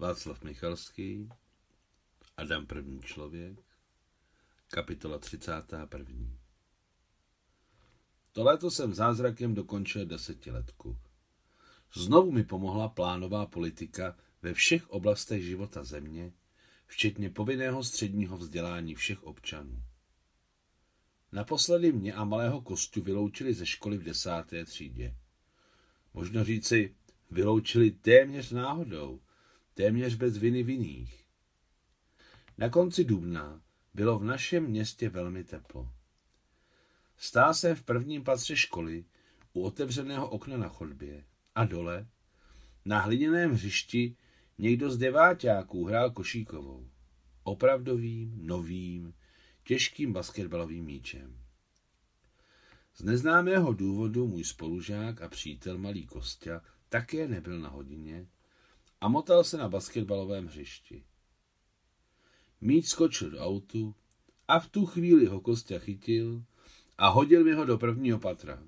Václav Michalský, Adam první člověk, kapitola 31. To léto jsem zázrakem dokončil desetiletku. Znovu mi pomohla plánová politika ve všech oblastech života země, včetně povinného středního vzdělání všech občanů. Naposledy mě a malého Kostu vyloučili ze školy v desáté třídě. Možno říci, vyloučili téměř náhodou, téměř bez viny vinných. Na konci dubna bylo v našem městě velmi teplo. Stál jsem v prvním patře školy u otevřeného okna na chodbě a dole, na hliněném hřišti, někdo z deváťáků hrál košíkovou. Opravdovým, novým, těžkým basketbalovým míčem. Z neznámého důvodu můj spolužák a přítel malý Kostia také nebyl na hodině a motal se na basketbalovém hřišti. Míč skočil do autu a v tu chvíli ho Kostia chytil a hodil mi ho do prvního patra.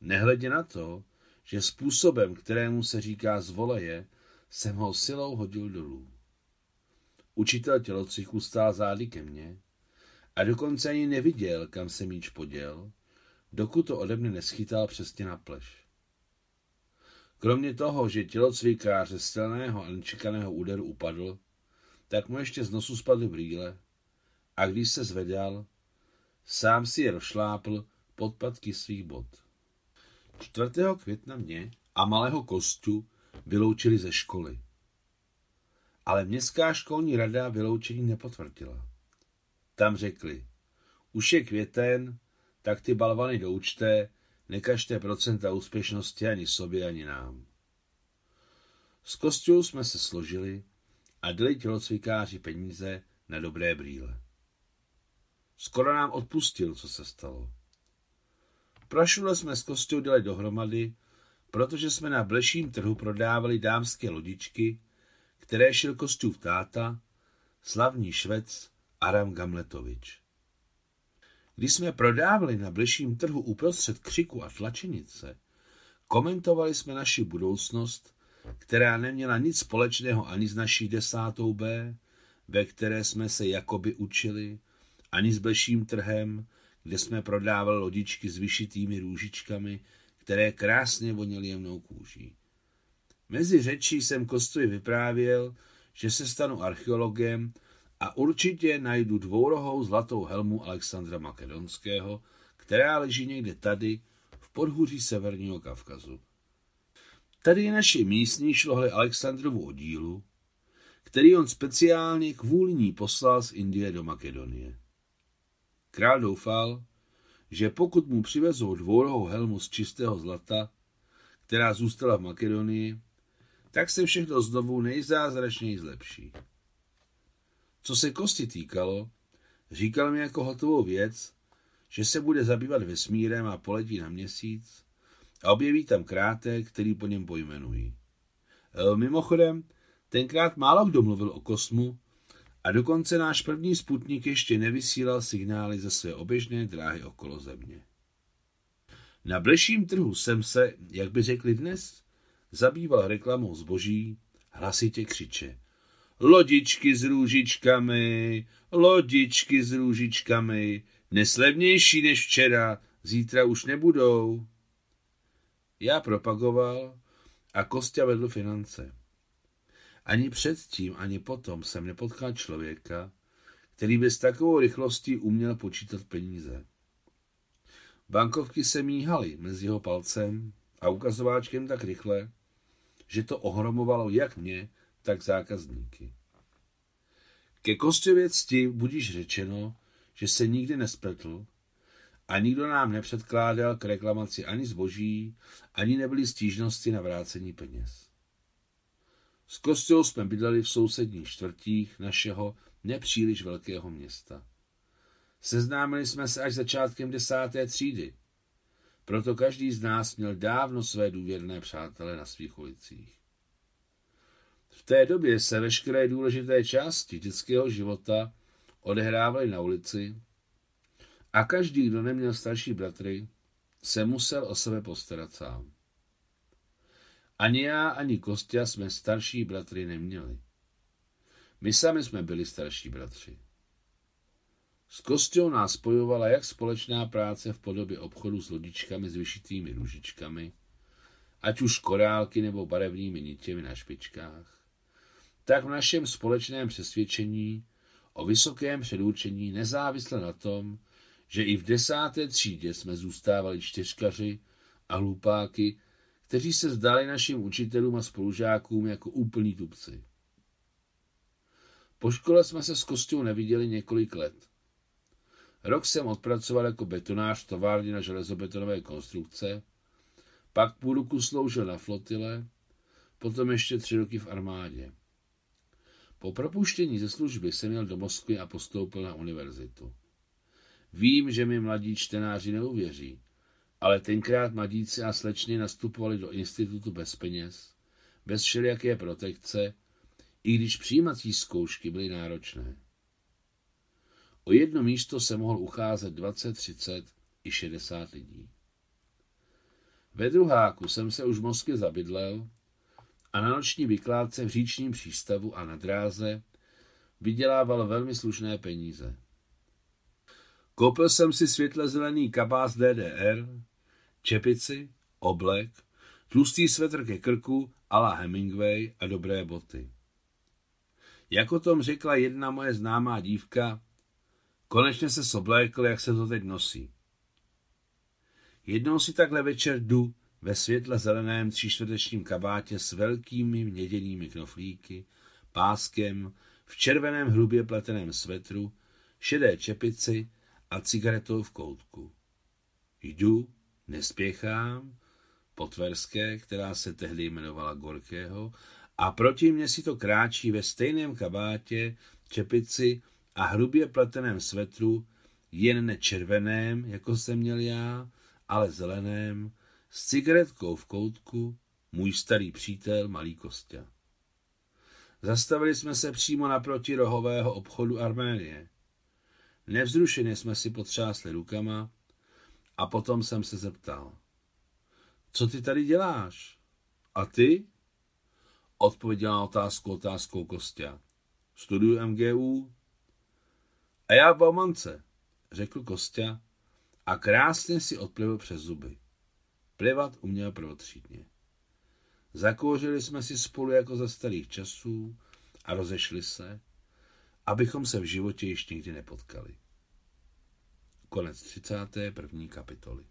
Nehledě na to, že způsobem, kterému se říká zvoleje, jsem ho silou hodil dolů. Učitel tělocviku stál zády ke mně a dokonce ani neviděl, kam se míč poděl, dokud to ode mne neschytal přesně na pleš. Kromě toho, že tělocvikář ze silného a nečekaného úderu upadl, tak mu ještě z nosu spadly brýle a když se zvedal, sám si je rozšlápl podpatky svých bot. 4. května mě a malého Kostu vyloučili ze školy. Ale městská školní rada vyloučení nepotvrdila. Tam řekli, už je květen, tak ty balvany doučte, nekažte procenta úspěšnosti ani sobě, ani nám. S kostou jsme se složili a dali tělocvikáři peníze na dobré brýle. Skoro nám odpustil, co se stalo. Prašule jsme s kostou dali dohromady, protože jsme na bleším trhu prodávali dámské lodičky, které šil Kostův táta, slavný švec Aram Gamletovič. Když jsme prodávali na bližším trhu uprostřed křiku a tlačenice, komentovali jsme naši budoucnost, která neměla nic společného ani s naší desátou B, ve které jsme se jakoby učili, ani s bleším trhem, kde jsme prodávali lodičky s vyšitými růžičkami, které krásně voněly jemnou kůží. Mezi řečí jsem Kostovi vyprávěl, že se stanu archeologem a určitě najdu dvourohou zlatou helmu Alexandra Makedonského, která leží někde tady, v podhůří Severního Kavkazu. Tady je naši místní šlohli Alexandrovu oddílu, který on speciálně kvůli ní poslal z Indie do Makedonie. Král doufal, že pokud mu přivezou dvourohou helmu z čistého zlata, která zůstala v Makedonii, tak se všechno znovu nejzázračněji zlepší. Co se kosti týkalo, říkal mi jako hotovou věc, že se bude zabývat vesmírem a poletí na měsíc a objeví tam krátek, který po něm pojmenují. E, mimochodem, tenkrát málo kdo mluvil o kosmu a dokonce náš první sputnik ještě nevysílal signály ze své oběžné dráhy okolo Země. Na bleším trhu jsem se, jak by řekli dnes, zabýval reklamou zboží, hlasitě křiče. Lodičky s růžičkami, lodičky s růžičkami, neslevnější než včera, zítra už nebudou. Já propagoval a Kostě vedl finance. Ani předtím, ani potom jsem nepotkal člověka, který by s takovou rychlostí uměl počítat peníze. Bankovky se míhaly mezi jeho palcem a ukazováčkem tak rychle, že to ohromovalo jak mě, tak zákazníky. Ke Kostěvě cti budíš řečeno, že se nikdy nespletl a nikdo nám nepředkládal k reklamaci ani zboží, ani nebyly stížnosti na vrácení peněz. S kostelou jsme bydleli v sousedních čtvrtích našeho nepříliš velkého města. Seznámili jsme se až začátkem desáté třídy, proto každý z nás měl dávno své důvěrné přátele na svých ulicích. V té době se veškeré důležité části dětského života odehrávaly na ulici a každý, kdo neměl starší bratry, se musel o sebe postarat sám. Ani já, ani Kostya jsme starší bratry neměli. My sami jsme byli starší bratři. S Kostou nás spojovala jak společná práce v podobě obchodu s lodičkami s vyšitými růžičkami, ať už korálky nebo barevnými nitěmi na špičkách, tak v našem společném přesvědčení o vysokém předurčení nezávisle na tom, že i v desáté třídě jsme zůstávali čtyřkaři a hlupáky, kteří se zdali našim učitelům a spolužákům jako úplní tupci. Po škole jsme se s Kostou neviděli několik let. Rok jsem odpracoval jako betonář v továrně na železobetonové konstrukce, pak půl roku sloužil na flotile, potom ještě tři roky v armádě. Po propuštění ze služby jsem jel do Moskvy a postoupil na univerzitu. Vím, že mi mladí čtenáři neuvěří, ale tenkrát mladíci a slečny nastupovali do institutu bez peněz, bez všelijaké protekce, i když přijímací zkoušky byly náročné. O jedno místo se mohl ucházet 20, 30 i 60 lidí. Ve druháku jsem se už v Moskvě zabydlel a na noční vykládce v říčním přístavu a na dráze vydělával velmi slušné peníze. Koupil jsem si světle zelený kabát DDR, čepici, oblek, tlustý svetr ke krku a la Hemingway a dobré boty. Jako tom řekla jedna moje známá dívka, konečně se soblékl, jak se to teď nosí. Jednou si takhle večer jdu ve světle zeleném tříčtvrtečním kabátě s velkými měděnými knoflíky, páskem, v červeném hrubě pleteném svetru, šedé čepici a cigaretou v koutku. Jdu, nespěchám, po Tverské, která se tehdy jmenovala Gorkého, a proti mně si to kráčí ve stejném kabátě, čepici a hrubě pleteném svetru, jen ne červeném, jako jsem měl já, ale zeleném, s cigaretkou v koutku, můj starý přítel Malý Kostě. Zastavili jsme se přímo naproti rohového obchodu Arménie. Nevzrušeně jsme si potřásli rukama a potom jsem se zeptal. Co ty tady děláš? A ty? Odpověděl na otázku otázkou Kostě. Studuju MGU. A já v Baumance, řekl Kostě a krásně si odplivl přes zuby. Plivat uměl prvotřídně. Zakouřili jsme si spolu jako za starých časů a rozešli se, abychom se v životě ještě nikdy nepotkali. Konec 31. kapitoly.